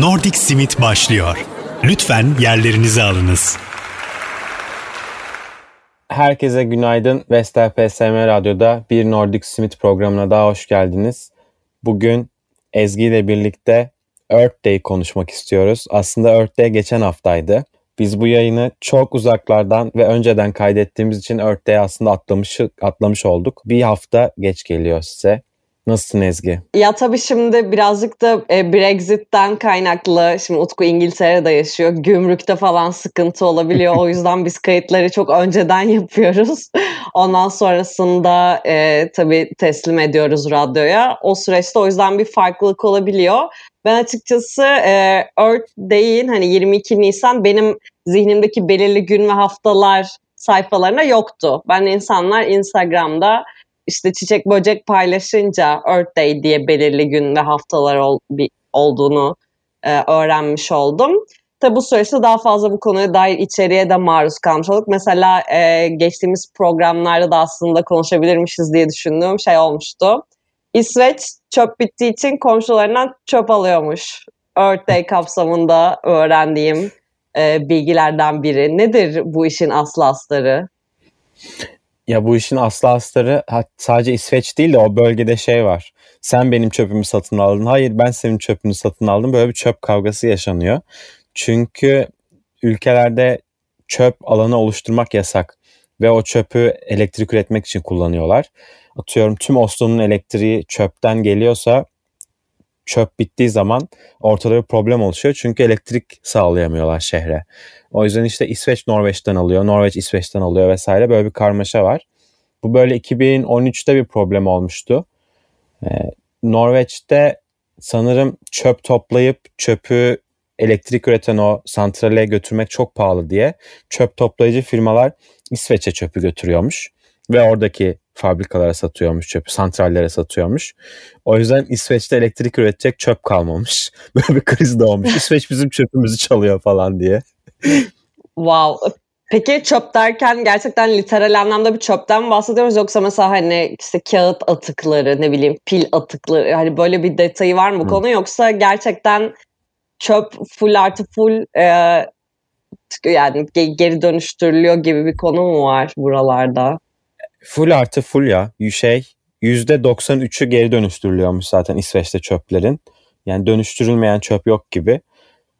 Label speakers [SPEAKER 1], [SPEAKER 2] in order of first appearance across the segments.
[SPEAKER 1] Nordic Simit başlıyor. Lütfen yerlerinizi alınız.
[SPEAKER 2] Herkese günaydın. Vestel PSM Radyo'da bir Nordic Simit programına daha hoş geldiniz. Bugün Ezgi ile birlikte Earth Day konuşmak istiyoruz. Aslında Earth Day geçen haftaydı. Biz bu yayını çok uzaklardan ve önceden kaydettiğimiz için Earth Day aslında atlamış, atlamış olduk. Bir hafta geç geliyor size. Nasılsın Ezgi?
[SPEAKER 3] Ya tabii şimdi birazcık da e, Brexit'ten kaynaklı, şimdi Utku İngiltere'de yaşıyor, gümrükte falan sıkıntı olabiliyor. o yüzden biz kayıtları çok önceden yapıyoruz. Ondan sonrasında e, tabii teslim ediyoruz radyoya. O süreçte o yüzden bir farklılık olabiliyor. Ben açıkçası e, Earth Day'in hani 22 Nisan benim zihnimdeki belirli gün ve haftalar sayfalarına yoktu. Ben insanlar Instagram'da işte çiçek böcek paylaşınca Earth Day diye belirli gün ve haftalar ol, bir, olduğunu e, öğrenmiş oldum. Tabi bu süreçte daha fazla bu konuya dair içeriğe de maruz kalmış olduk. Mesela e, geçtiğimiz programlarda da aslında konuşabilirmişiz diye düşündüğüm şey olmuştu. İsveç çöp bittiği için komşularından çöp alıyormuş. Earth Day kapsamında öğrendiğim e, bilgilerden biri. Nedir bu işin aslı asları?
[SPEAKER 2] Ya bu işin aslı astarı sadece İsveç değil de o bölgede şey var. Sen benim çöpümü satın aldın. Hayır ben senin çöpünü satın aldım. Böyle bir çöp kavgası yaşanıyor. Çünkü ülkelerde çöp alanı oluşturmak yasak. Ve o çöpü elektrik üretmek için kullanıyorlar. Atıyorum tüm Oslo'nun elektriği çöpten geliyorsa çöp bittiği zaman ortada bir problem oluşuyor. Çünkü elektrik sağlayamıyorlar şehre. O yüzden işte İsveç Norveç'ten alıyor, Norveç İsveç'ten alıyor vesaire böyle bir karmaşa var. Bu böyle 2013'te bir problem olmuştu. Ee, Norveç'te sanırım çöp toplayıp çöpü elektrik üreten o santrale götürmek çok pahalı diye çöp toplayıcı firmalar İsveç'e çöpü götürüyormuş ve oradaki fabrikalara satıyormuş çöpü, santrallere satıyormuş. O yüzden İsveç'te elektrik üretecek çöp kalmamış. Böyle bir kriz doğmuş. İsveç bizim çöpümüzü çalıyor falan diye.
[SPEAKER 3] wow. Peki çöp derken gerçekten literal anlamda bir çöpten bahsediyoruz yoksa mesela hani işte kağıt atıkları ne bileyim pil atıkları hani böyle bir detayı var mı bu konu yoksa gerçekten çöp full artı full e, yani geri dönüştürülüyor gibi bir konu mu var buralarda?
[SPEAKER 2] Full artı full ya. Şey %93'ü geri dönüştürülüyormuş zaten İsveç'te çöplerin. Yani dönüştürülmeyen çöp yok gibi.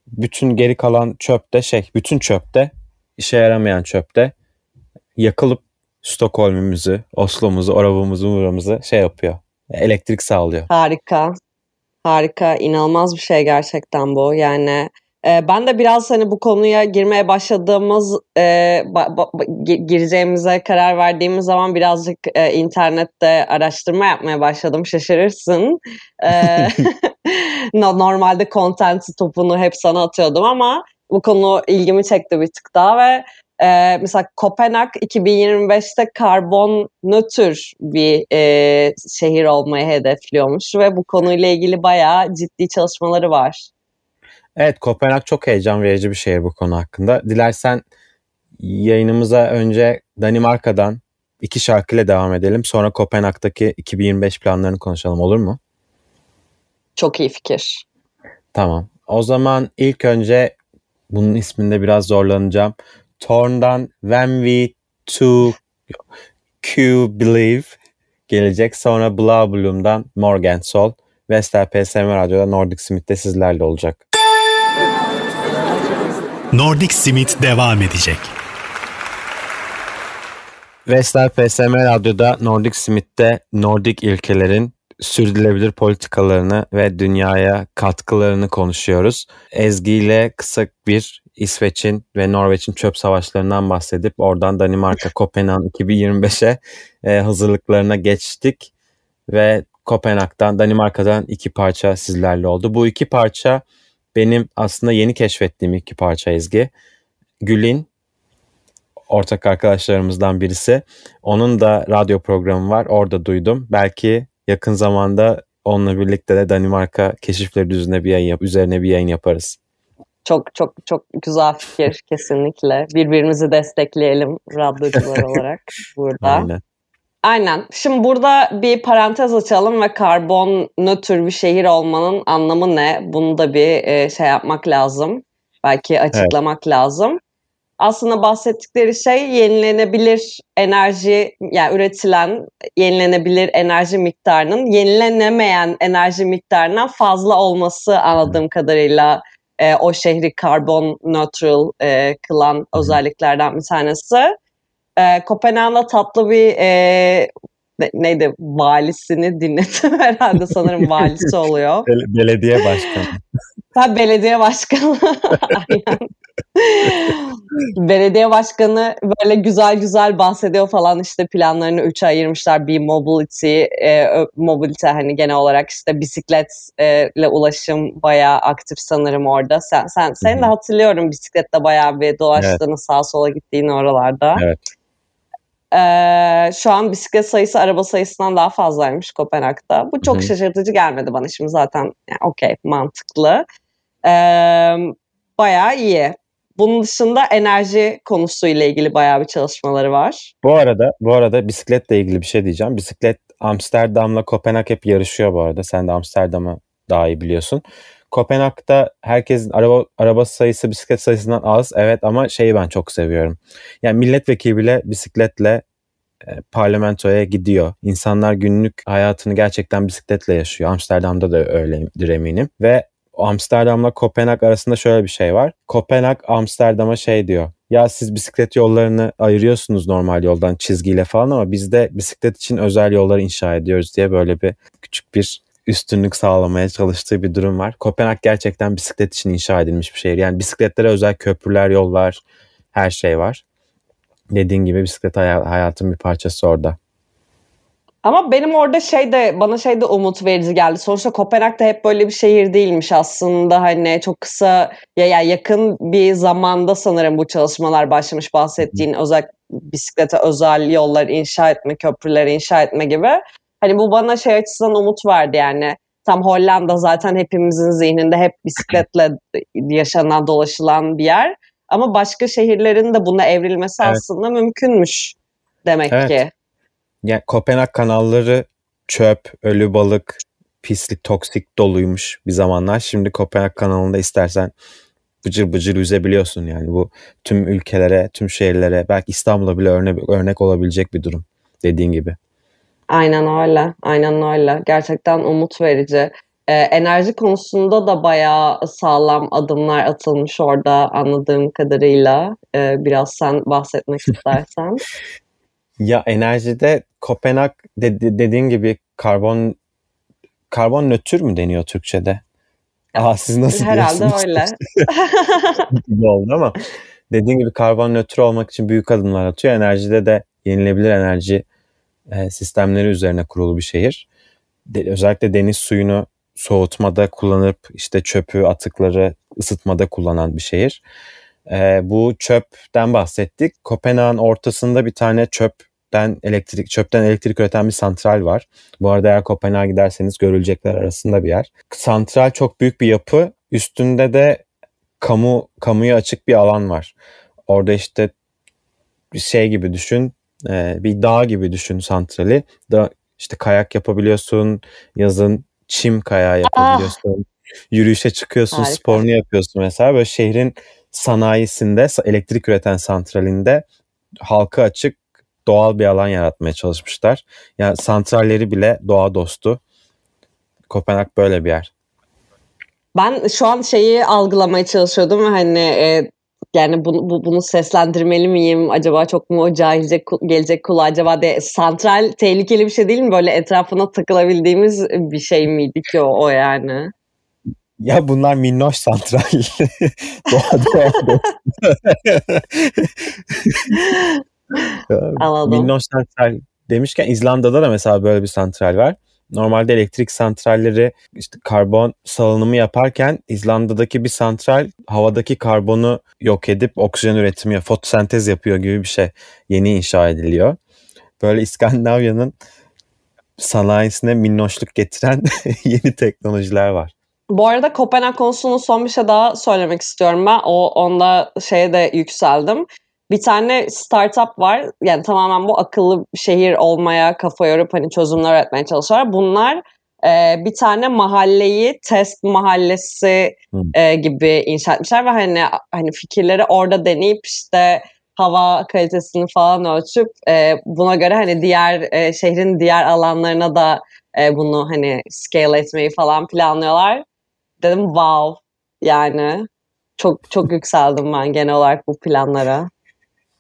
[SPEAKER 2] Bütün geri kalan çöpte şey, bütün çöpte işe yaramayan çöpte yakılıp Stockholm'umuzu, Oslo'muzu, Orava'mızı, Muğra'mızı şey yapıyor. Elektrik sağlıyor.
[SPEAKER 3] Harika. Harika. inanılmaz bir şey gerçekten bu. Yani e, ben de biraz hani bu konuya girmeye başladığımız, e, ba, ba, gireceğimize karar verdiğimiz zaman birazcık e, internette araştırma yapmaya başladım. Şaşırırsın. E, normalde content topunu hep sana atıyordum ama bu konu ilgimi çekti bir tık daha ve e, mesela Kopenhag 2025'te karbon nötr bir e, şehir olmayı hedefliyormuş ve bu konuyla ilgili bayağı ciddi çalışmaları var.
[SPEAKER 2] Evet Kopenhag çok heyecan verici bir şehir bu konu hakkında. Dilersen yayınımıza önce Danimarka'dan iki şarkıyla devam edelim. Sonra Kopenhag'daki 2025 planlarını konuşalım olur mu?
[SPEAKER 3] Çok iyi fikir.
[SPEAKER 2] Tamam. O zaman ilk önce bunun isminde biraz zorlanacağım. Torn'dan When We To Q Believe gelecek. Sonra Blah Bloom'dan Morgan Sol. Vestel PSM Radyo'da Nordic Smith'te sizlerle olacak.
[SPEAKER 1] Nordic Simit devam edecek.
[SPEAKER 2] Vestel PSM Radyo'da Nordic Smith'te Nordik ilkelerin sürdürülebilir politikalarını ve dünyaya katkılarını konuşuyoruz. Ezgi ile kısa bir İsveç'in ve Norveç'in çöp savaşlarından bahsedip oradan Danimarka Kopenhag 2025'e e, hazırlıklarına geçtik ve Kopenhag'dan Danimarka'dan iki parça sizlerle oldu. Bu iki parça benim aslında yeni keşfettiğim iki parça Ezgi. Gül'in ortak arkadaşlarımızdan birisi. Onun da radyo programı var. Orada duydum. Belki yakın zamanda onunla birlikte de Danimarka keşifleri üzerine bir yayın yap üzerine bir yayın yaparız.
[SPEAKER 3] Çok çok çok güzel fikir kesinlikle. Birbirimizi destekleyelim radyocular olarak burada. Aynen. Aynen. Şimdi burada bir parantez açalım ve karbon nötr bir şehir olmanın anlamı ne? Bunu da bir e, şey yapmak lazım. Belki açıklamak evet. lazım. Aslında bahsettikleri şey yenilenebilir enerji, yani üretilen yenilenebilir enerji miktarının yenilenemeyen enerji miktarından fazla olması anladığım kadarıyla e, o şehri karbon neutral e, kılan özelliklerden bir tanesi. E, Kopenhag'da tatlı bir e, neydi valisini dinledim herhalde sanırım valisi oluyor.
[SPEAKER 2] belediye başkanı.
[SPEAKER 3] Ha belediye başkanı. Aynen. belediye başkanı böyle güzel güzel bahsediyor falan işte planlarını üçe ayırmışlar. Bir mobility, e, mobility hani genel olarak işte bisikletle ulaşım bayağı aktif sanırım orada. Sen sen sen de hatırlıyorum bisikletle bayağı bir dolaştığını evet. sağa sola gittiğini oralarda.
[SPEAKER 2] Evet.
[SPEAKER 3] Ee, şu an bisiklet sayısı araba sayısından daha fazlaymış Kopenhag'da. Bu çok Hı. şaşırtıcı gelmedi bana şimdi zaten. Yani, Okey mantıklı. Ee, bayağı iyi. Bunun dışında enerji konusuyla ilgili bayağı bir çalışmaları var.
[SPEAKER 2] Bu arada bu arada bisikletle ilgili bir şey diyeceğim. Bisiklet Amsterdam'la Kopenhag hep yarışıyor bu arada. Sen de Amsterdam'ı daha iyi biliyorsun. Kopenhag'da herkesin araba araba sayısı bisiklet sayısından az evet ama şeyi ben çok seviyorum. Yani milletvekili bile bisikletle e, parlamentoya gidiyor. İnsanlar günlük hayatını gerçekten bisikletle yaşıyor. Amsterdam'da da öyledir eminim. Ve Amsterdam'la Kopenhag arasında şöyle bir şey var. Kopenhag Amsterdam'a şey diyor. Ya siz bisiklet yollarını ayırıyorsunuz normal yoldan çizgiyle falan ama biz de bisiklet için özel yollar inşa ediyoruz diye böyle bir küçük bir üstünlük sağlamaya çalıştığı bir durum var. Kopenhag gerçekten bisiklet için inşa edilmiş bir şehir. Yani bisikletlere özel köprüler, yollar, her şey var. Dediğin gibi bisiklet hayatın bir parçası orada.
[SPEAKER 3] Ama benim orada şey de bana şey de umut verici geldi. Sonuçta Kopenhag da hep böyle bir şehir değilmiş aslında. Hani çok kısa ya, ya yakın bir zamanda sanırım bu çalışmalar başlamış bahsettiğin özel bisiklete özel yollar inşa etme, köprüler inşa etme gibi. Hani bu bana şey açısından umut verdi yani. Tam Hollanda zaten hepimizin zihninde hep bisikletle yaşanan, dolaşılan bir yer. Ama başka şehirlerin de buna evrilmesi evet. aslında mümkünmüş demek evet. ki.
[SPEAKER 2] Yani Kopenhag kanalları çöp, ölü balık, pislik, toksik doluymuş bir zamanlar. Şimdi Kopenhag kanalında istersen bıcır bıcır yüzebiliyorsun yani bu tüm ülkelere, tüm şehirlere belki İstanbul'a bile örnek, örnek olabilecek bir durum dediğin gibi.
[SPEAKER 3] Aynen öyle. Aynen öyle. Gerçekten umut verici. Ee, enerji konusunda da bayağı sağlam adımlar atılmış orada anladığım kadarıyla. Ee, biraz sen bahsetmek istersen.
[SPEAKER 2] ya enerjide Kopenhag de, dediğin gibi karbon karbon nötr mü deniyor Türkçe'de? Aa, siz nasıl
[SPEAKER 3] Herhalde öyle.
[SPEAKER 2] oldu ama dediğin gibi karbon nötr olmak için büyük adımlar atıyor. Enerjide de yenilebilir enerji e, sistemleri üzerine kurulu bir şehir. De, özellikle deniz suyunu soğutmada kullanıp işte çöpü, atıkları ısıtmada kullanan bir şehir. E, bu çöpten bahsettik. Kopenhag'ın ortasında bir tane çöpten elektrik çöpten elektrik üreten bir santral var. Bu arada eğer Kopenhag'a giderseniz görülecekler arasında bir yer. Santral çok büyük bir yapı. Üstünde de kamu kamuya açık bir alan var. Orada işte bir şey gibi düşün e, bir dağ gibi düşün santrali. Da işte kayak yapabiliyorsun, yazın çim kayağı yapabiliyorsun. Ah. Yürüyüşe çıkıyorsun, Harika. sporunu yapıyorsun mesela. Böyle şehrin sanayisinde, elektrik üreten santralinde halka açık doğal bir alan yaratmaya çalışmışlar. Yani santralleri bile doğa dostu. Kopenhag böyle bir yer.
[SPEAKER 3] Ben şu an şeyi algılamaya çalışıyordum hani e, yani bunu, bu, bunu seslendirmeli miyim? Acaba çok mu cahilce gelecek kulağa? Acaba de santral tehlikeli bir şey değil mi? Böyle etrafına takılabildiğimiz bir şey miydi ki o, o yani?
[SPEAKER 2] Ya bunlar minnoş santral. doğa doğa. Anladım. Minnoş santral demişken İzlanda'da da mesela böyle bir santral var normalde elektrik santralleri işte karbon salınımı yaparken İzlanda'daki bir santral havadaki karbonu yok edip oksijen üretimi, fotosentez yapıyor gibi bir şey yeni inşa ediliyor. Böyle İskandinavya'nın sanayisine minnoşluk getiren yeni teknolojiler var.
[SPEAKER 3] Bu arada Kopenhag konusunu son bir şey daha söylemek istiyorum ben. O onda şeye de yükseldim. Bir tane startup var. Yani tamamen bu akıllı şehir olmaya kafa yorup hani çözümler üretmeye çalışıyorlar. Bunlar e, bir tane mahalleyi test mahallesi e, gibi inşa etmişler ve hani hani fikirleri orada deneyip işte hava kalitesini falan ölçüp e, buna göre hani diğer e, şehrin diğer alanlarına da e, bunu hani scale etmeyi falan planlıyorlar. Dedim wow yani çok çok yükseldim ben genel olarak bu planlara.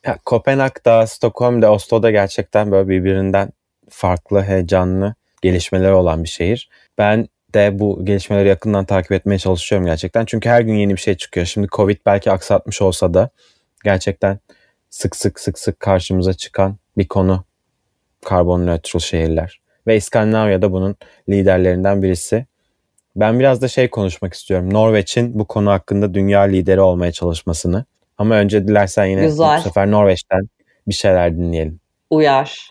[SPEAKER 2] Ya, Kopenhag'da, Stockholm'da, Oslo'da gerçekten böyle birbirinden farklı, heyecanlı gelişmeleri olan bir şehir. Ben de bu gelişmeleri yakından takip etmeye çalışıyorum gerçekten. Çünkü her gün yeni bir şey çıkıyor. Şimdi Covid belki aksatmış olsa da gerçekten sık sık sık sık karşımıza çıkan bir konu karbon nötr şehirler. Ve İskandinavya'da bunun liderlerinden birisi. Ben biraz da şey konuşmak istiyorum. Norveç'in bu konu hakkında dünya lideri olmaya çalışmasını. Ama önce dilersen yine Güzel. bu sefer Norveç'ten bir şeyler dinleyelim.
[SPEAKER 3] Uyar.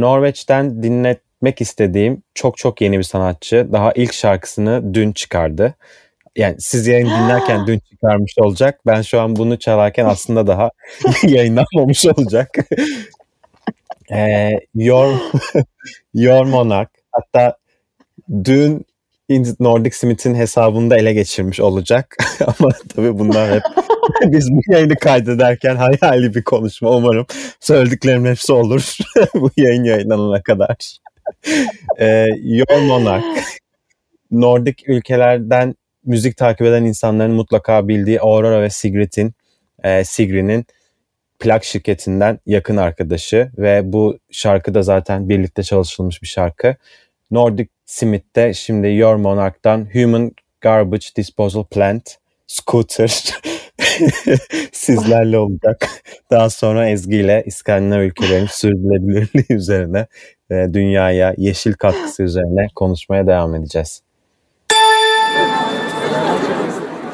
[SPEAKER 2] Norveç'ten dinletmek istediğim çok çok yeni bir sanatçı. Daha ilk şarkısını dün çıkardı. Yani siz yayın dinlerken dün çıkarmış olacak. Ben şu an bunu çalarken aslında daha yayınlanmamış olacak. ee, Your, Your Monarch. Hatta dün Nordic Smith'in hesabında ele geçirmiş olacak. Ama tabii bunlar hep biz bu yayını kaydederken hayali bir konuşma. Umarım söylediklerim hepsi olur bu yayın yayınlanana kadar. ee, Your Monarch. Nordik ülkelerden müzik takip eden insanların mutlaka bildiği Aurora ve Sigrid'in e, Sigrid'in plak şirketinden yakın arkadaşı ve bu şarkı da zaten birlikte çalışılmış bir şarkı. Nordic Smith'te şimdi Your Monarch'tan Human Garbage Disposal Plant Scooter sizlerle olacak. Daha sonra Ezgi ile İskandinav ülkelerinin sürdürülebilirliği üzerine ve dünyaya yeşil katkısı üzerine konuşmaya devam edeceğiz.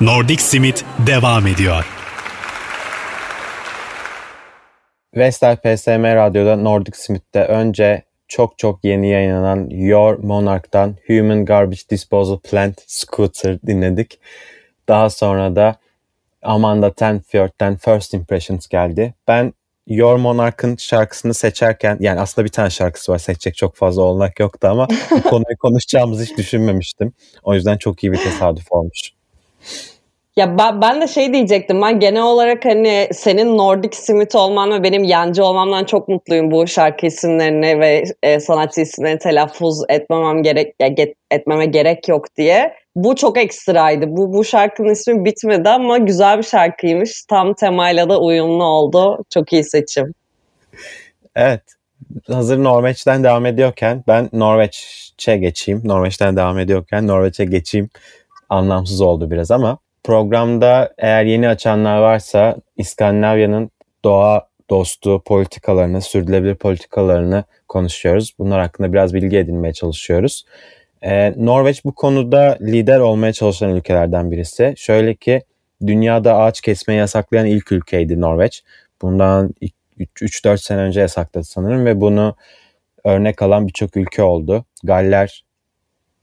[SPEAKER 1] Nordic Simit devam ediyor.
[SPEAKER 2] Vestel PSM Radyo'da Nordic Smith'te önce çok çok yeni yayınlanan Your Monarch'tan Human Garbage Disposal Plant Scooter dinledik. Daha sonra da Amanda Tenfjord'den First Impressions geldi. Ben Your Monarch'ın şarkısını seçerken yani aslında bir tane şarkısı var seçecek çok fazla olmak yoktu ama bu konuyu konuşacağımızı hiç düşünmemiştim. O yüzden çok iyi bir tesadüf olmuş.
[SPEAKER 3] Ya ben, ben de şey diyecektim. Ben genel olarak hani senin Nordic Smith olman ve benim yancı olmamdan çok mutluyum bu şarkı isimlerini ve e, sanatçı isimlerini telaffuz etmemem gerek ya, get, etmeme gerek yok diye. Bu çok ekstraydı. Bu bu şarkının ismi bitmedi ama güzel bir şarkıymış. Tam temayla da uyumlu oldu. Çok iyi seçim.
[SPEAKER 2] Evet. Hazır Norveç'ten devam ediyorken ben Norveç'e geçeyim. Norveç'ten devam ediyorken Norveç'e geçeyim. Anlamsız oldu biraz ama Programda eğer yeni açanlar varsa İskandinavya'nın doğa dostu politikalarını, sürdürülebilir politikalarını konuşuyoruz. Bunlar hakkında biraz bilgi edinmeye çalışıyoruz. Ee, Norveç bu konuda lider olmaya çalışan ülkelerden birisi. Şöyle ki dünyada ağaç kesmeyi yasaklayan ilk ülkeydi Norveç. Bundan 3-4 sene önce yasakladı sanırım ve bunu örnek alan birçok ülke oldu. Galler,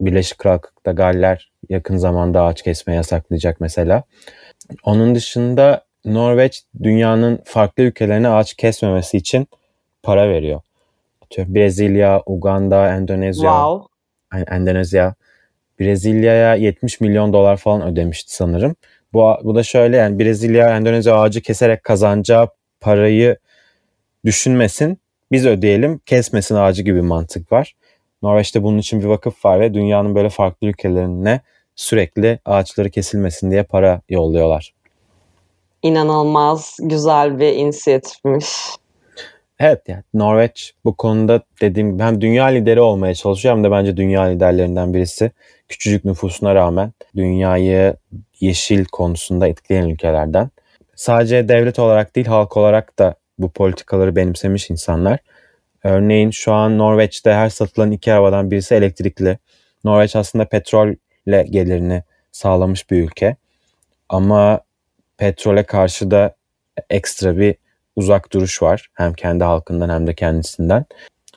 [SPEAKER 2] Birleşik Krallık'ta Galler yakın zamanda ağaç kesme yasaklayacak mesela. Onun dışında Norveç dünyanın farklı ülkelerine ağaç kesmemesi için para veriyor. Brezilya, Uganda, Endonezya. Wow. Endonezya. Brezilya'ya 70 milyon dolar falan ödemişti sanırım. Bu, bu da şöyle yani Brezilya, Endonezya ağacı keserek kazanacağı parayı düşünmesin. Biz ödeyelim, kesmesin ağacı gibi mantık var. Norveç'te bunun için bir vakıf var ve dünyanın böyle farklı ülkelerine sürekli ağaçları kesilmesin diye para yolluyorlar.
[SPEAKER 3] İnanılmaz güzel bir inisiyatifmiş.
[SPEAKER 2] Evet yani Norveç bu konuda dediğim gibi hem dünya lideri olmaya çalışıyor hem de bence dünya liderlerinden birisi. Küçücük nüfusuna rağmen dünyayı yeşil konusunda etkileyen ülkelerden. Sadece devlet olarak değil halk olarak da bu politikaları benimsemiş insanlar. Örneğin şu an Norveç'te her satılan iki arabadan birisi elektrikli. Norveç aslında petrolle gelirini sağlamış bir ülke. Ama petrole karşı da ekstra bir uzak duruş var. Hem kendi halkından hem de kendisinden.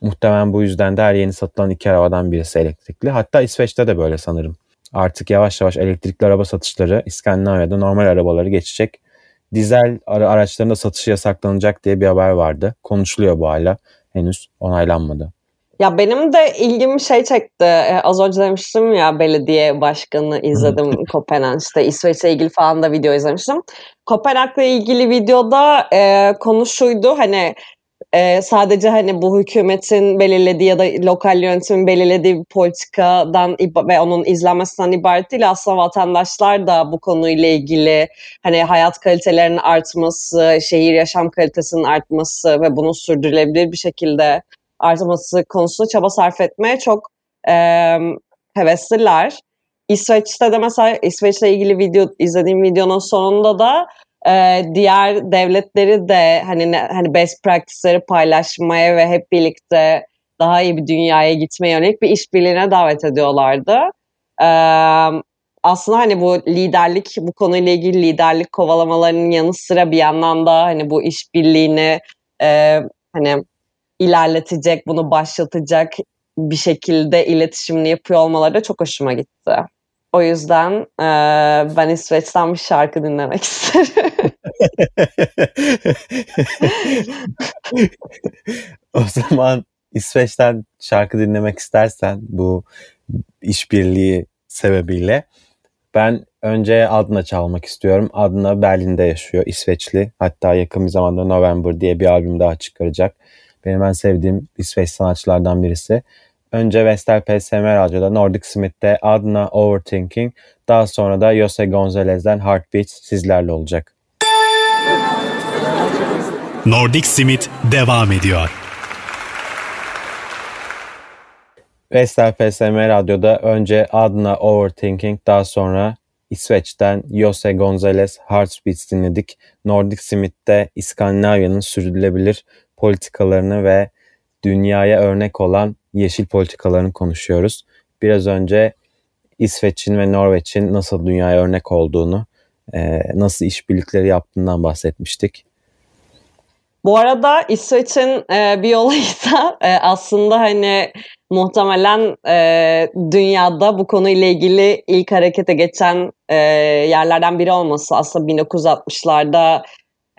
[SPEAKER 2] Muhtemelen bu yüzden de her yeni satılan iki arabadan birisi elektrikli. Hatta İsveç'te de böyle sanırım. Artık yavaş yavaş elektrikli araba satışları İskandinavya'da normal arabaları geçecek dizel araçlarında satışı yasaklanacak diye bir haber vardı. Konuşuluyor bu hala. Henüz onaylanmadı.
[SPEAKER 3] Ya benim de ilgimi şey çekti. Ee, az önce demiştim ya belediye başkanı izledim Kopenhag işte İsveç'le ilgili falan da video izlemiştim. Kopenhag'la ilgili videoda e, konu şuydu hani e, sadece hani bu hükümetin belirlediği ya da lokal yönetimin belirlediği bir politikadan ve onun izlenmesinden ibaret değil aslında vatandaşlar da bu konuyla ilgili hani hayat kalitelerinin artması, şehir yaşam kalitesinin artması ve bunun sürdürülebilir bir şekilde artması konusunda çaba sarf etmeye çok e, hevesliler. İsveç'te de mesela İsveç'le ilgili video izlediğim videonun sonunda da e, diğer devletleri de hani hani best practice'leri paylaşmaya ve hep birlikte daha iyi bir dünyaya gitmeye yönelik bir işbirliğine davet ediyorlardı. E, aslında hani bu liderlik bu konuyla ilgili liderlik kovalamalarının yanı sıra bir yandan da hani bu işbirliğini e, hani ilerletecek, bunu başlatacak bir şekilde iletişimini yapıyor olmaları da çok hoşuma gitti. O yüzden e, ben İsveç'ten bir şarkı dinlemek isterim.
[SPEAKER 2] o zaman İsveç'ten şarkı dinlemek istersen bu işbirliği sebebiyle ben önce Adna çalmak istiyorum. Adna Berlin'de yaşıyor, İsveçli. Hatta yakın bir zamanda November diye bir albüm daha çıkaracak. Benim en sevdiğim İsveç sanatçılardan birisi. Önce Vestel PSM Radyo'da Nordic Smith'te Adna Overthinking, daha sonra da Jose Gonzalez'den Heartbeats sizlerle olacak.
[SPEAKER 1] Nordic Smith devam ediyor.
[SPEAKER 2] Vestel PSM Radyo'da önce Adna Overthinking, daha sonra İsveç'ten Jose Gonzalez Heartbeats dinledik. Nordic Smith'te İskandinavya'nın sürdürülebilir politikalarını ve dünyaya örnek olan yeşil politikalarını konuşuyoruz. Biraz önce İsveç'in ve Norveç'in nasıl dünyaya örnek olduğunu, e, nasıl işbirlikleri yaptığından bahsetmiştik.
[SPEAKER 3] Bu arada İsveç'in e, bir da e, aslında hani muhtemelen e, dünyada bu konuyla ilgili ilk harekete geçen yerlerden biri olması. Aslında 1960'larda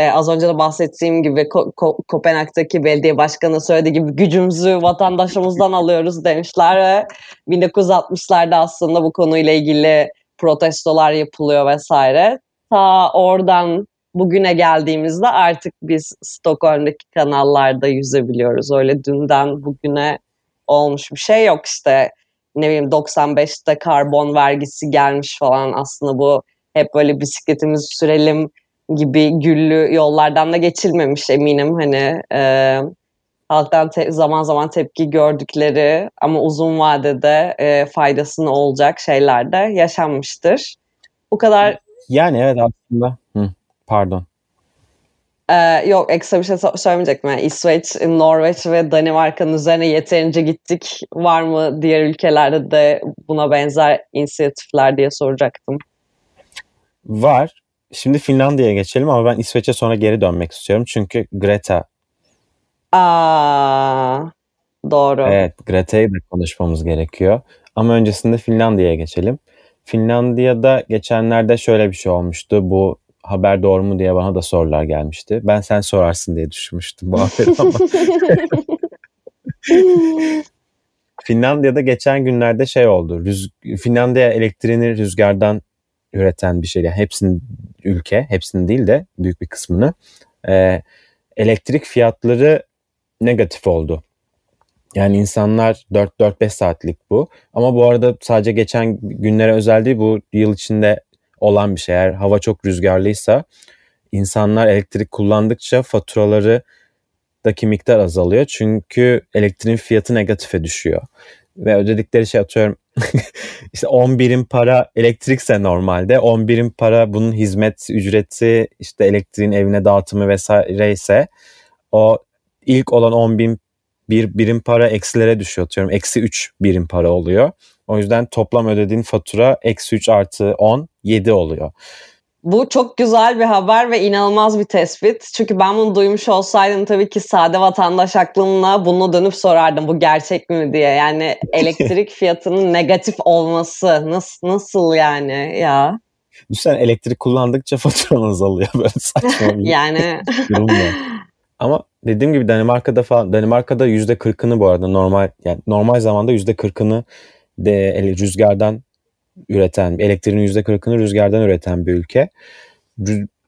[SPEAKER 3] e, az önce de bahsettiğim gibi Ko- Ko- Kopenhag'daki belediye başkanı söylediği gibi gücümüzü vatandaşımızdan alıyoruz demişler ve 1960'larda aslında bu konuyla ilgili protestolar yapılıyor vesaire. Ta oradan bugüne geldiğimizde artık biz Stockholm'daki kanallarda yüzebiliyoruz. Öyle dünden bugüne olmuş bir şey yok işte. Ne bileyim 95'te karbon vergisi gelmiş falan aslında bu hep böyle bisikletimizi sürelim gibi güllü yollardan da geçilmemiş eminim. Hani e, halktan te- zaman zaman tepki gördükleri ama uzun vadede e, faydasını olacak şeyler de yaşanmıştır. Bu kadar...
[SPEAKER 2] Yani evet aslında. Hı, pardon.
[SPEAKER 3] Ee, yok ekstra bir şey söylemeyecektim. Yani İsveç, Norveç ve Danimarka'nın üzerine yeterince gittik. Var mı diğer ülkelerde de buna benzer inisiyatifler diye soracaktım.
[SPEAKER 2] Var. Şimdi Finlandiya'ya geçelim ama ben İsveç'e sonra geri dönmek istiyorum. Çünkü Greta.
[SPEAKER 3] Aa, doğru.
[SPEAKER 2] Evet Greta'yı da konuşmamız gerekiyor. Ama öncesinde Finlandiya'ya geçelim. Finlandiya'da geçenlerde şöyle bir şey olmuştu. Bu haber doğru mu diye bana da sorular gelmişti. Ben sen sorarsın diye düşünmüştüm bu haberi ama. Finlandiya'da geçen günlerde şey oldu. Rüz Finlandiya elektriğini rüzgardan üreten bir şey. Yani hepsinin ülke, hepsinin değil de büyük bir kısmını e, elektrik fiyatları negatif oldu. Yani insanlar 4-4-5 saatlik bu. Ama bu arada sadece geçen günlere özel değil bu yıl içinde olan bir şey. Eğer hava çok rüzgarlıysa insanlar elektrik kullandıkça faturaları daki miktar azalıyor. Çünkü elektriğin fiyatı negatife düşüyor. Ve ödedikleri şey atıyorum işte 10 birim para elektrikse normalde 10 birim para bunun hizmet ücreti işte elektriğin evine dağıtımı vesaire ise o ilk olan 10 bin bir birim para eksilere düşüyor atıyorum. Eksi 3 birim para oluyor. O yüzden toplam ödediğin fatura eksi 3 artı 10 7 oluyor.
[SPEAKER 3] Bu çok güzel bir haber ve inanılmaz bir tespit. Çünkü ben bunu duymuş olsaydım tabii ki sade vatandaş aklımla bunu dönüp sorardım bu gerçek mi diye. Yani elektrik fiyatının negatif olması nasıl nasıl yani ya?
[SPEAKER 2] Düşünsene elektrik kullandıkça faturan azalıyor böyle saçma bir
[SPEAKER 3] yani
[SPEAKER 2] durum var. Ama dediğim gibi Danimarka'da falan Danimarka'da yüzde kırkını bu arada normal yani normal zamanda yüzde kırkını de rüzgardan üreten elektriğin yüzde kırkını rüzgardan üreten bir ülke.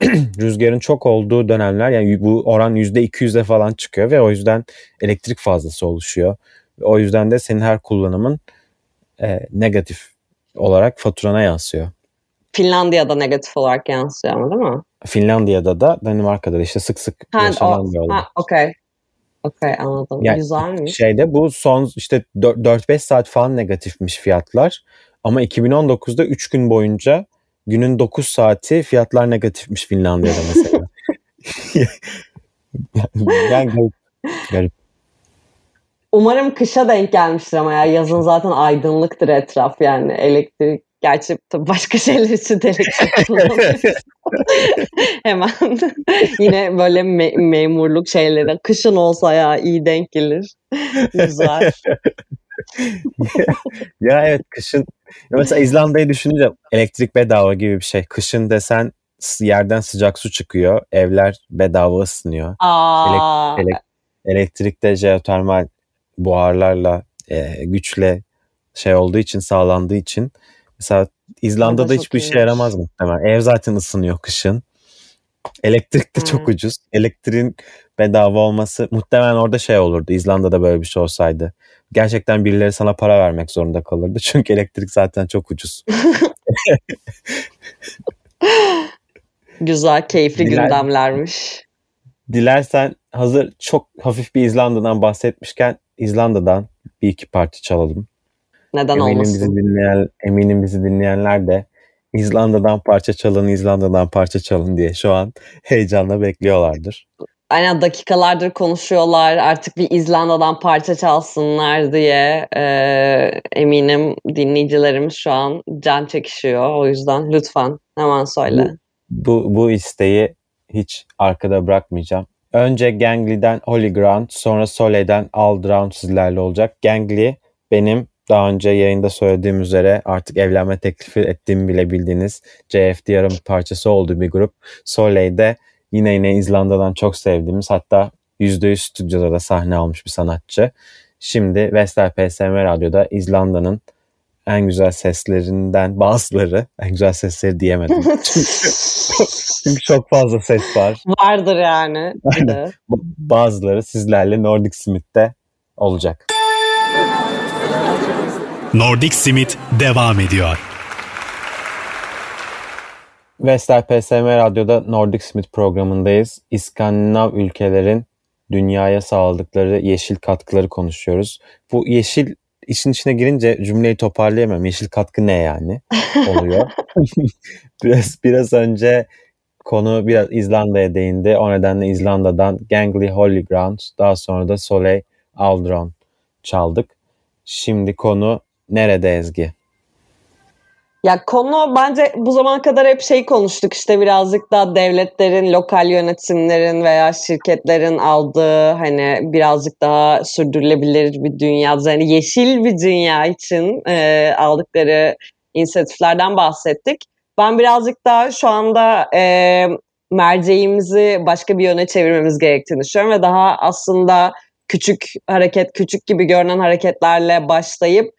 [SPEAKER 2] Rüzgarın çok olduğu dönemler yani bu oran yüzde 200'e falan çıkıyor ve o yüzden elektrik fazlası oluşuyor. O yüzden de senin her kullanımın e, negatif olarak faturana yansıyor.
[SPEAKER 3] Finlandiya'da negatif olarak yansıyor ama değil mi?
[SPEAKER 2] Finlandiya'da da Danimarka'da da işte sık sık ha, yaşanan bir olay.
[SPEAKER 3] Okey. Okey anladım. Yani Güzelmiş.
[SPEAKER 2] Şeyde bu son işte 4-5 saat falan negatifmiş fiyatlar. Ama 2019'da 3 gün boyunca günün 9 saati fiyatlar negatifmiş Finlandiya'da mesela. yani garip. garip.
[SPEAKER 3] Umarım kışa denk gelmiştir ama ya yazın zaten aydınlıktır etraf yani elektrik Gerçi tabii başka şeyler için de elektrik Hemen yine böyle me- memurluk şeyleri. Kışın olsa ya iyi denk gelir. Güzel.
[SPEAKER 2] ya evet kışın mesela İzlanda'yı düşününce elektrik bedava gibi bir şey. Kışın desen yerden sıcak su çıkıyor. Evler bedava ısınıyor.
[SPEAKER 3] Aa. Elek- elek-
[SPEAKER 2] elektrikte jeotermal buharlarla e, güçle şey olduğu için sağlandığı için mesela İzlanda'da hiçbir şey yaramaz muhtemelen. Ev zaten ısınıyor kışın. Elektrik de hmm. çok ucuz. Elektriğin bedava olması muhtemelen orada şey olurdu. İzlanda'da böyle bir şey olsaydı. Gerçekten birileri sana para vermek zorunda kalırdı. Çünkü elektrik zaten çok ucuz.
[SPEAKER 3] Güzel, keyifli Diler, gündemlermiş.
[SPEAKER 2] Dilersen hazır çok hafif bir İzlanda'dan bahsetmişken İzlanda'dan bir iki parça çalalım.
[SPEAKER 3] Neden eminim olmasın?
[SPEAKER 2] Bizi dinleyen, eminim bizi dinleyenler de İzlanda'dan parça çalın, İzlanda'dan parça çalın diye şu an heyecanla bekliyorlardır.
[SPEAKER 3] Aynen dakikalardır konuşuyorlar artık bir İzlanda'dan parça çalsınlar diye ee, eminim dinleyicilerimiz şu an can çekişiyor. O yüzden lütfen hemen söyle.
[SPEAKER 2] Bu, bu, bu isteği hiç arkada bırakmayacağım. Önce Gangly'den Holy Ground sonra Soleil'den Aldround sizlerle olacak. Gangly benim daha önce yayında söylediğim üzere artık evlenme teklifi ettiğimi bile bildiğiniz CFDR'ın bir parçası olduğu bir grup. Soleil'de yine yine İzlanda'dan çok sevdiğimiz hatta %100 stüdyoda da sahne almış bir sanatçı. Şimdi Vestel PSM Radyo'da İzlanda'nın en güzel seslerinden bazıları, en güzel sesleri diyemedim. Çünkü çok fazla ses var.
[SPEAKER 3] Vardır yani.
[SPEAKER 2] Bazıları sizlerle Nordic Smith'te olacak.
[SPEAKER 1] Nordic Simit devam ediyor.
[SPEAKER 2] Vestel PSM Radyo'da Nordic Smith programındayız. İskandinav ülkelerin dünyaya sağladıkları yeşil katkıları konuşuyoruz. Bu yeşil işin içine girince cümleyi toparlayamam. Yeşil katkı ne yani? Oluyor. biraz biraz önce konu biraz İzlanda'ya değindi. O nedenle İzlanda'dan Gangly Holy Ground, daha sonra da Soleil Aldron çaldık. Şimdi konu nerede Ezgi?
[SPEAKER 3] Ya konu bence bu zamana kadar hep şey konuştuk işte birazcık da devletlerin, lokal yönetimlerin veya şirketlerin aldığı hani birazcık daha sürdürülebilir bir dünya, yani yeşil bir dünya için e, aldıkları inisiyatiflerden bahsettik. Ben birazcık daha şu anda e, merceğimizi başka bir yöne çevirmemiz gerektiğini düşünüyorum ve daha aslında küçük hareket, küçük gibi görünen hareketlerle başlayıp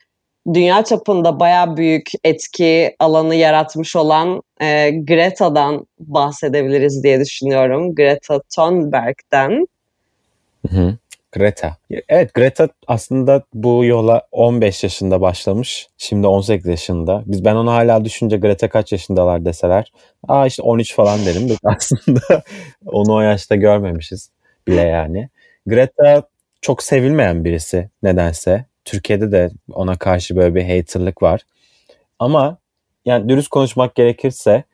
[SPEAKER 3] dünya çapında baya büyük etki alanı yaratmış olan e, Greta'dan bahsedebiliriz diye düşünüyorum. Greta Thunberg'den.
[SPEAKER 2] Hı hı. Greta. Evet Greta aslında bu yola 15 yaşında başlamış. Şimdi 18 yaşında. Biz ben onu hala düşünce Greta kaç yaşındalar deseler. Aa işte 13 falan derim. aslında onu o yaşta görmemişiz bile yani. Greta çok sevilmeyen birisi nedense. Türkiye'de de ona karşı böyle bir haterlık var. Ama yani dürüst konuşmak gerekirse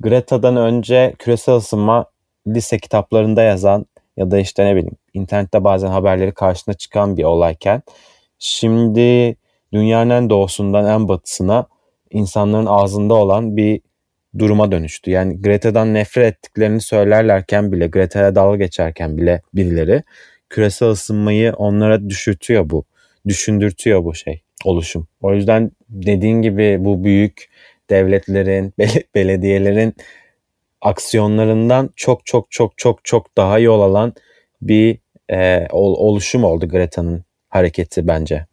[SPEAKER 2] Greta'dan önce küresel ısınma lise kitaplarında yazan ya da işte ne bileyim internette bazen haberleri karşısına çıkan bir olayken şimdi dünyanın en doğusundan en batısına insanların ağzında olan bir duruma dönüştü. Yani Greta'dan nefret ettiklerini söylerlerken bile, Greta'ya dalga geçerken bile birileri küresel ısınmayı onlara düşürtüyor bu düşündürtüyor bu şey oluşum. O yüzden dediğin gibi bu büyük devletlerin, bel- belediyelerin aksiyonlarından çok çok çok çok çok daha yol alan bir e, oluşum oldu Greta'nın hareketi bence.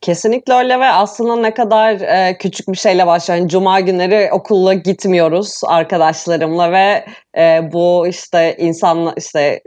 [SPEAKER 3] Kesinlikle öyle ve aslında ne kadar e, küçük bir şeyle yani Cuma günleri okula gitmiyoruz arkadaşlarımla ve e, bu işte insan işte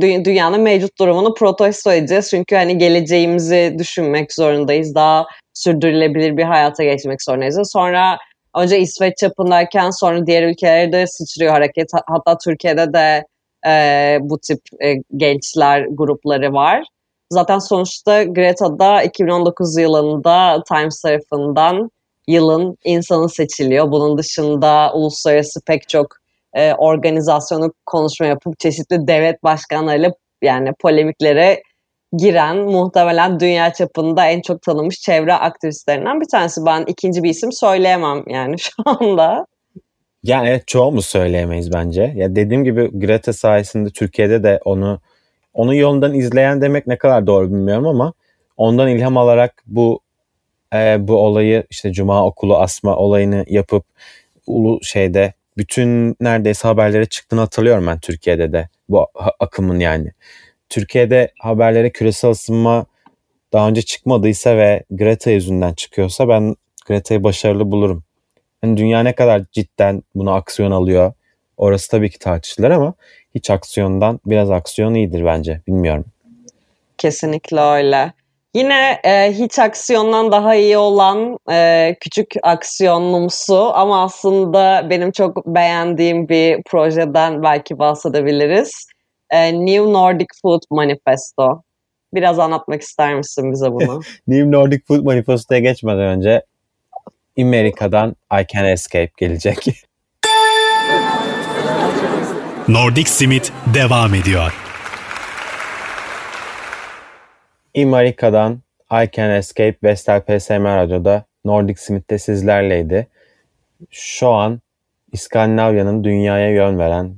[SPEAKER 3] dünyanın mevcut durumunu protesto edeceğiz. Çünkü hani geleceğimizi düşünmek zorundayız. Daha sürdürülebilir bir hayata geçmek zorundayız. Sonra önce İsveç çapındayken sonra diğer ülkelerde de sıçrıyor hareket. Hatta Türkiye'de de e, bu tip e, gençler grupları var. Zaten sonuçta Greta da 2019 yılında Times tarafından yılın insanı seçiliyor. Bunun dışında uluslararası pek çok e, organizasyonu konuşma yapıp çeşitli devlet başkanlarıyla yani polemiklere giren muhtemelen dünya çapında en çok tanınmış çevre aktivistlerinden bir tanesi. Ben ikinci bir isim söyleyemem yani şu anda.
[SPEAKER 2] Yani evet çoğumuz söyleyemeyiz bence. Ya dediğim gibi Greta sayesinde Türkiye'de de onu onun yolundan izleyen demek ne kadar doğru bilmiyorum ama ondan ilham alarak bu e, bu olayı işte Cuma okulu asma olayını yapıp ulu şeyde bütün neredeyse haberlere çıktığını hatırlıyorum ben Türkiye'de de bu akımın yani. Türkiye'de haberlere küresel ısınma daha önce çıkmadıysa ve Greta yüzünden çıkıyorsa ben Greta'yı başarılı bulurum. Yani dünya ne kadar cidden buna aksiyon alıyor orası tabii ki tartışılır ama hiç aksiyondan biraz aksiyon iyidir bence. Bilmiyorum.
[SPEAKER 3] Kesinlikle öyle. Yine e, hiç aksiyondan daha iyi olan e, küçük aksiyonlumsu ama aslında benim çok beğendiğim bir projeden belki bahsedebiliriz. E, New Nordic Food Manifesto. Biraz anlatmak ister misin bize bunu?
[SPEAKER 2] New Nordic Food Manifesto'ya geçmeden önce Amerika'dan I Can Escape gelecek.
[SPEAKER 1] Nordic Simit devam ediyor.
[SPEAKER 2] İmarika'dan I Can Escape Vestel PSM Radyo'da Nordic Smith'te sizlerleydi. Şu an İskandinavya'nın dünyaya yön veren,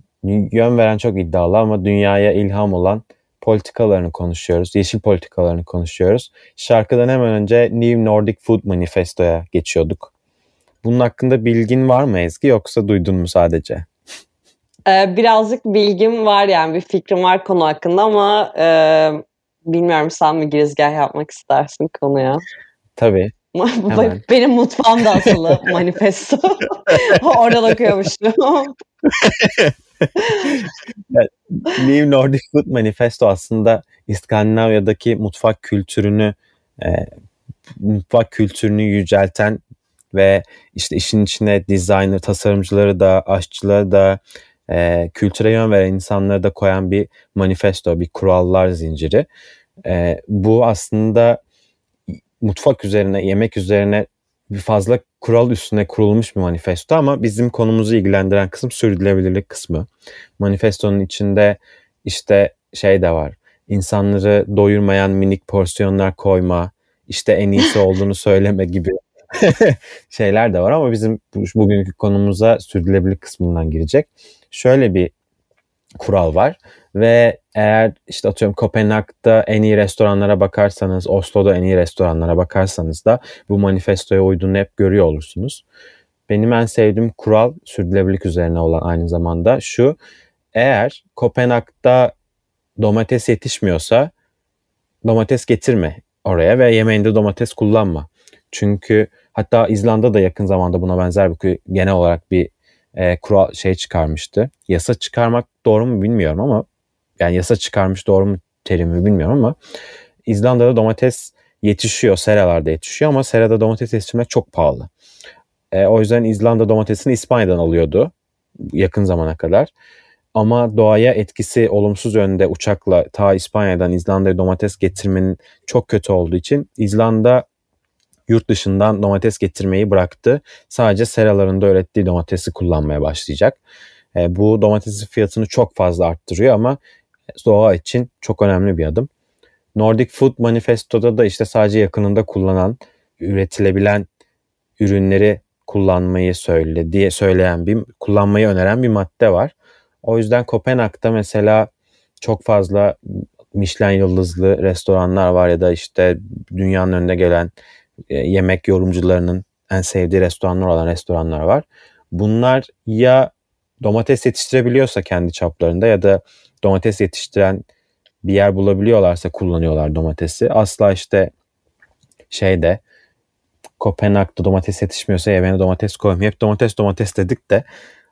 [SPEAKER 2] yön veren çok iddialı ama dünyaya ilham olan politikalarını konuşuyoruz. Yeşil politikalarını konuşuyoruz. Şarkıdan hemen önce New Nordic Food Manifesto'ya geçiyorduk. Bunun hakkında bilgin var mı Ezgi yoksa duydun mu sadece?
[SPEAKER 3] Ee, birazcık bilgim var yani bir fikrim var konu hakkında ama e, bilmiyorum sen mi girizgah yapmak istersin konuya?
[SPEAKER 2] Tabii.
[SPEAKER 3] Benim mutfağım da manifesto. Oradan okuyormuşum.
[SPEAKER 2] New Nordic Food Manifesto aslında İskandinavya'daki mutfak kültürünü e, mutfak kültürünü yücelten ve işte işin içine designer, tasarımcıları da, aşçıları da, e, kültüre yön veren insanları da koyan bir manifesto, bir kurallar zinciri. E, bu aslında mutfak üzerine, yemek üzerine bir fazla kural üstüne kurulmuş bir manifesto ama bizim konumuzu ilgilendiren kısım sürdürülebilirlik kısmı. Manifestonun içinde işte şey de var. İnsanları doyurmayan minik porsiyonlar koyma, işte en iyisi olduğunu söyleme gibi şeyler de var ama bizim bugünkü konumuza sürdürülebilirlik kısmından girecek. Şöyle bir kural var ve eğer işte atıyorum Kopenhag'da en iyi restoranlara bakarsanız, Oslo'da en iyi restoranlara bakarsanız da bu manifestoya uyduğunu hep görüyor olursunuz. Benim en sevdiğim kural sürdürülebilirlik üzerine olan aynı zamanda şu. Eğer Kopenhag'da domates yetişmiyorsa domates getirme oraya ve yemeğinde domates kullanma. Çünkü hatta İzlanda da yakın zamanda buna benzer bir genel olarak bir e, kural şey çıkarmıştı. Yasa çıkarmak doğru mu bilmiyorum ama yani yasa çıkarmış doğru mu terimi bilmiyorum ama İzlanda'da domates yetişiyor, seralarda yetişiyor ama serada domates yetiştirmek çok pahalı. E, o yüzden İzlanda domatesini İspanya'dan alıyordu yakın zamana kadar. Ama doğaya etkisi olumsuz yönde uçakla ta İspanya'dan İzlanda'ya domates getirmenin çok kötü olduğu için İzlanda yurt dışından domates getirmeyi bıraktı. Sadece seralarında ürettiği domatesi kullanmaya başlayacak. E, bu domatesin fiyatını çok fazla arttırıyor ama doğa için çok önemli bir adım. Nordic Food Manifesto'da da işte sadece yakınında kullanan, üretilebilen ürünleri kullanmayı söyle diye söyleyen bir kullanmayı öneren bir madde var. O yüzden Kopenhag'da mesela çok fazla Michelin yıldızlı restoranlar var ya da işte dünyanın önüne gelen e, yemek yorumcularının en sevdiği restoranlar olan restoranlar var. Bunlar ya domates yetiştirebiliyorsa kendi çaplarında ya da domates yetiştiren bir yer bulabiliyorlarsa kullanıyorlar domatesi. Asla işte şeyde Kopenhag'da domates yetişmiyorsa yemeğine domates koymuyor. Hep domates domates dedik de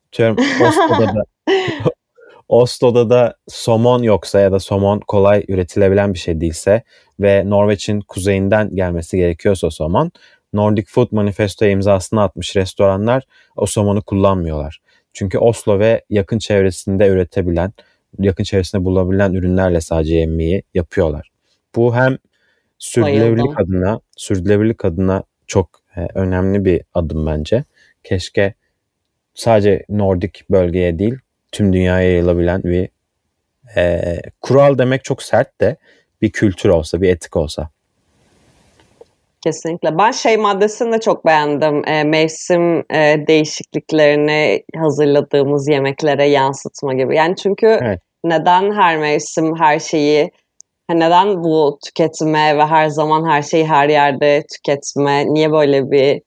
[SPEAKER 2] atıyorum Oslo'da da Oslo'da da somon yoksa ya da somon kolay üretilebilen bir şey değilse ve Norveç'in kuzeyinden gelmesi gerekiyorsa somon Nordic Food Manifesto'ya imzasını atmış restoranlar o somonu kullanmıyorlar. Çünkü Oslo ve yakın çevresinde üretebilen, yakın çevresinde bulabilen ürünlerle sadece yemeği yapıyorlar. Bu hem sürdürülebilirlik adına, sürdürülebilirlik adına çok e, önemli bir adım bence. Keşke sadece Nordik bölgeye değil, tüm dünyaya yayılabilen bir e, kural demek çok sert de bir kültür olsa, bir etik olsa.
[SPEAKER 3] Kesinlikle. Ben şey maddesini de çok beğendim. E, mevsim e, değişikliklerini hazırladığımız yemeklere yansıtma gibi. Yani çünkü evet. neden her mevsim her şeyi neden bu tüketme ve her zaman her şeyi her yerde tüketme? Niye böyle bir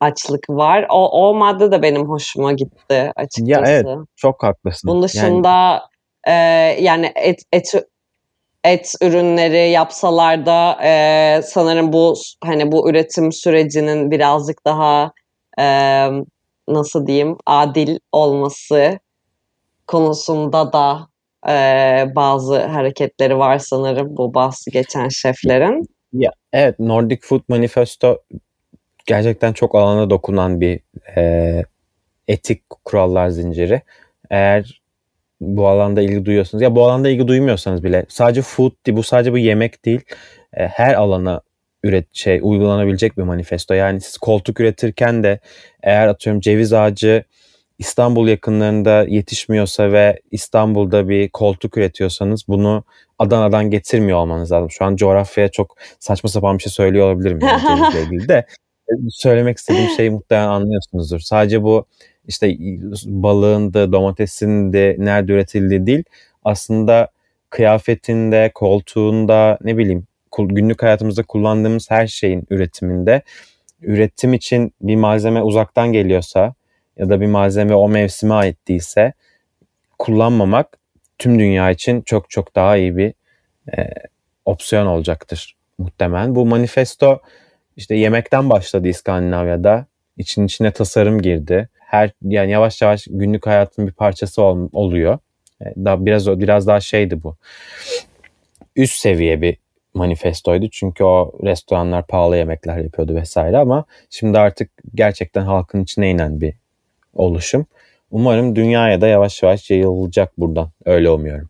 [SPEAKER 3] açlık var? O, o madde de benim hoşuma gitti açıkçası.
[SPEAKER 2] Ya evet çok haklısın.
[SPEAKER 3] Bunun dışında yani, e, yani et, et et ürünleri yapsalar da e, sanırım bu hani bu üretim sürecinin birazcık daha e, nasıl diyeyim adil olması konusunda da e, bazı hareketleri var sanırım bu bahsi geçen şeflerin.
[SPEAKER 2] Ya evet Nordic Food Manifesto gerçekten çok alana dokunan bir e, etik kurallar zinciri. Eğer bu alanda ilgi duyuyorsunuz ya bu alanda ilgi duymuyorsanız bile sadece food değil bu sadece bu yemek değil e, her alana üret şey uygulanabilecek bir manifesto. Yani siz koltuk üretirken de eğer atıyorum ceviz ağacı İstanbul yakınlarında yetişmiyorsa ve İstanbul'da bir koltuk üretiyorsanız bunu Adana'dan getirmiyor olmanız lazım. Şu an coğrafyaya çok saçma sapan bir şey söylüyor olabilirim yani ilgili de. Söylemek istediğim şeyi muhtemelen anlıyorsunuzdur. Sadece bu işte balığın da domatesin de nerede üretildiği değil. Aslında kıyafetinde, koltuğunda ne bileyim günlük hayatımızda kullandığımız her şeyin üretiminde üretim için bir malzeme uzaktan geliyorsa ya da bir malzeme o mevsime ait değilse kullanmamak tüm dünya için çok çok daha iyi bir e, opsiyon olacaktır muhtemelen. Bu manifesto işte yemekten başladı İskandinavya'da. İçin içine tasarım girdi. Her yani yavaş yavaş günlük hayatın bir parçası ol, oluyor. E, daha biraz biraz daha şeydi bu. Üst seviye bir manifestoydu. Çünkü o restoranlar pahalı yemekler yapıyordu vesaire ama şimdi artık gerçekten halkın içine inen bir oluşum. Umarım dünyaya da yavaş yavaş yayılacak buradan. Öyle umuyorum.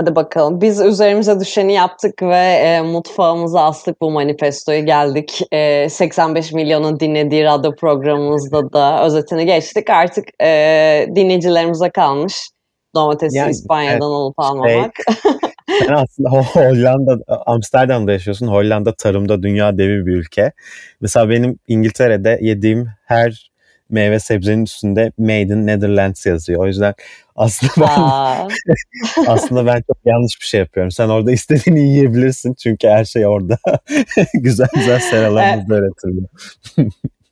[SPEAKER 3] Hadi bakalım. Biz üzerimize düşeni yaptık ve e, mutfağımıza astık bu manifestoyu geldik. E, 85 milyonun dinlediği radyo programımızda da özetini geçtik. Artık e, dinleyicilerimize kalmış domatesi yani, İspanya'dan evet, olup şey, almamak. Şey,
[SPEAKER 2] sen aslında Hollanda, Amsterdam'da yaşıyorsun. Hollanda tarımda dünya devi bir ülke. Mesela benim İngiltere'de yediğim her meyve sebzenin üstünde Made in Netherlands yazıyor. O yüzden aslında ben aslında ben çok yanlış bir şey yapıyorum. Sen orada istediğini yiyebilirsin çünkü her şey orada. güzel güzel seralarımızda öğretiliyor.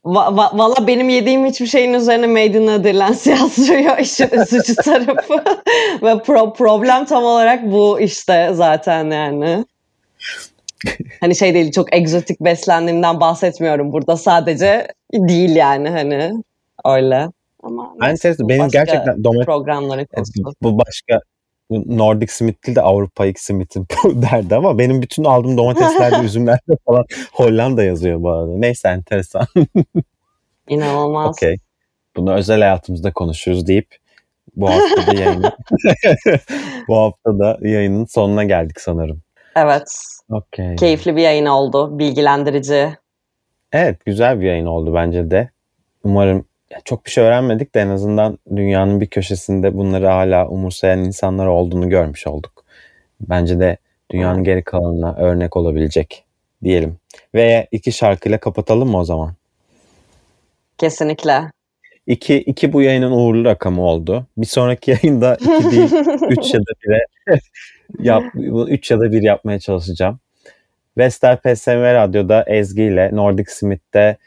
[SPEAKER 3] Va- va- Valla benim yediğim hiçbir şeyin üzerine Made in Netherlands yazıyor işin üzücü tarafı. Ve pro- problem tam olarak bu işte zaten yani. hani şey değil çok egzotik beslendiğimden bahsetmiyorum burada sadece değil yani hani öyle. Ama
[SPEAKER 2] ben ses, benim gerçekten domates
[SPEAKER 3] programları
[SPEAKER 2] Bu başka bu Nordic Smith değil de Avrupa Smith'in derdi ama benim bütün aldığım domateslerde, üzümlerde falan Hollanda yazıyor bu arada. Neyse enteresan.
[SPEAKER 3] İnanılmaz.
[SPEAKER 2] Okey. Bunu özel hayatımızda konuşuruz deyip bu hafta da yayın bu hafta da yayının sonuna geldik sanırım.
[SPEAKER 3] Evet.
[SPEAKER 2] Okay.
[SPEAKER 3] Keyifli bir yayın oldu. Bilgilendirici.
[SPEAKER 2] Evet güzel bir yayın oldu bence de. Umarım çok bir şey öğrenmedik de en azından dünyanın bir köşesinde bunları hala umursayan insanlar olduğunu görmüş olduk. Bence de dünyanın geri kalanına örnek olabilecek diyelim. Ve iki şarkıyla kapatalım mı o zaman?
[SPEAKER 3] Kesinlikle.
[SPEAKER 2] İki, iki bu yayının uğurlu rakamı oldu. Bir sonraki yayında iki değil, üç ya da bire yap, üç ya da bir yapmaya çalışacağım. Vestel PSM Radyo'da Ezgi ile Nordic Smith'te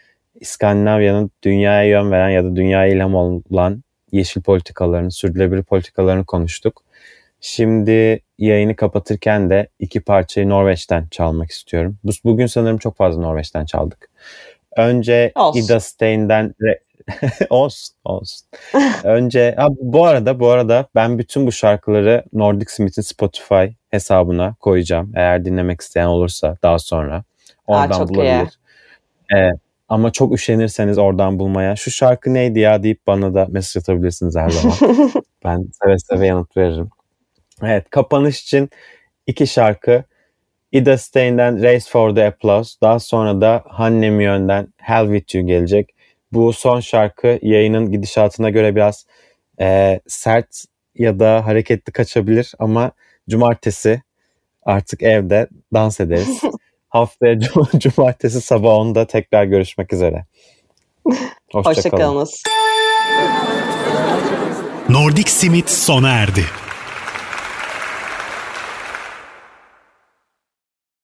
[SPEAKER 2] İskandinavya'nın dünyaya yön veren ya da dünyaya ilham olan yeşil politikalarını, sürdürülebilir politikalarını konuştuk. Şimdi yayını kapatırken de iki parçayı Norveç'ten çalmak istiyorum. Bugün sanırım çok fazla Norveç'ten çaldık. Önce olsun. Ida Stein'den olsun olsun. Önce ha, bu arada bu arada ben bütün bu şarkıları Nordic Smith'in Spotify hesabına koyacağım. Eğer dinlemek isteyen olursa daha sonra oradan Aa, bulabilir. Ee, ama çok üşenirseniz oradan bulmaya şu şarkı neydi ya deyip bana da mesaj atabilirsiniz her zaman. ben seve seve yanıt veririm. Evet kapanış için iki şarkı. Ida Stein'den Race for the Applause. Daha sonra da Hanne Mjön'den Hell With You gelecek. Bu son şarkı yayının gidişatına göre biraz e, sert ya da hareketli kaçabilir ama cumartesi artık evde dans ederiz. Haftaya cumartesi sabah 10'da tekrar görüşmek üzere.
[SPEAKER 3] Hoşçakalınız.
[SPEAKER 1] Hoşça Nordic Simit sona erdi.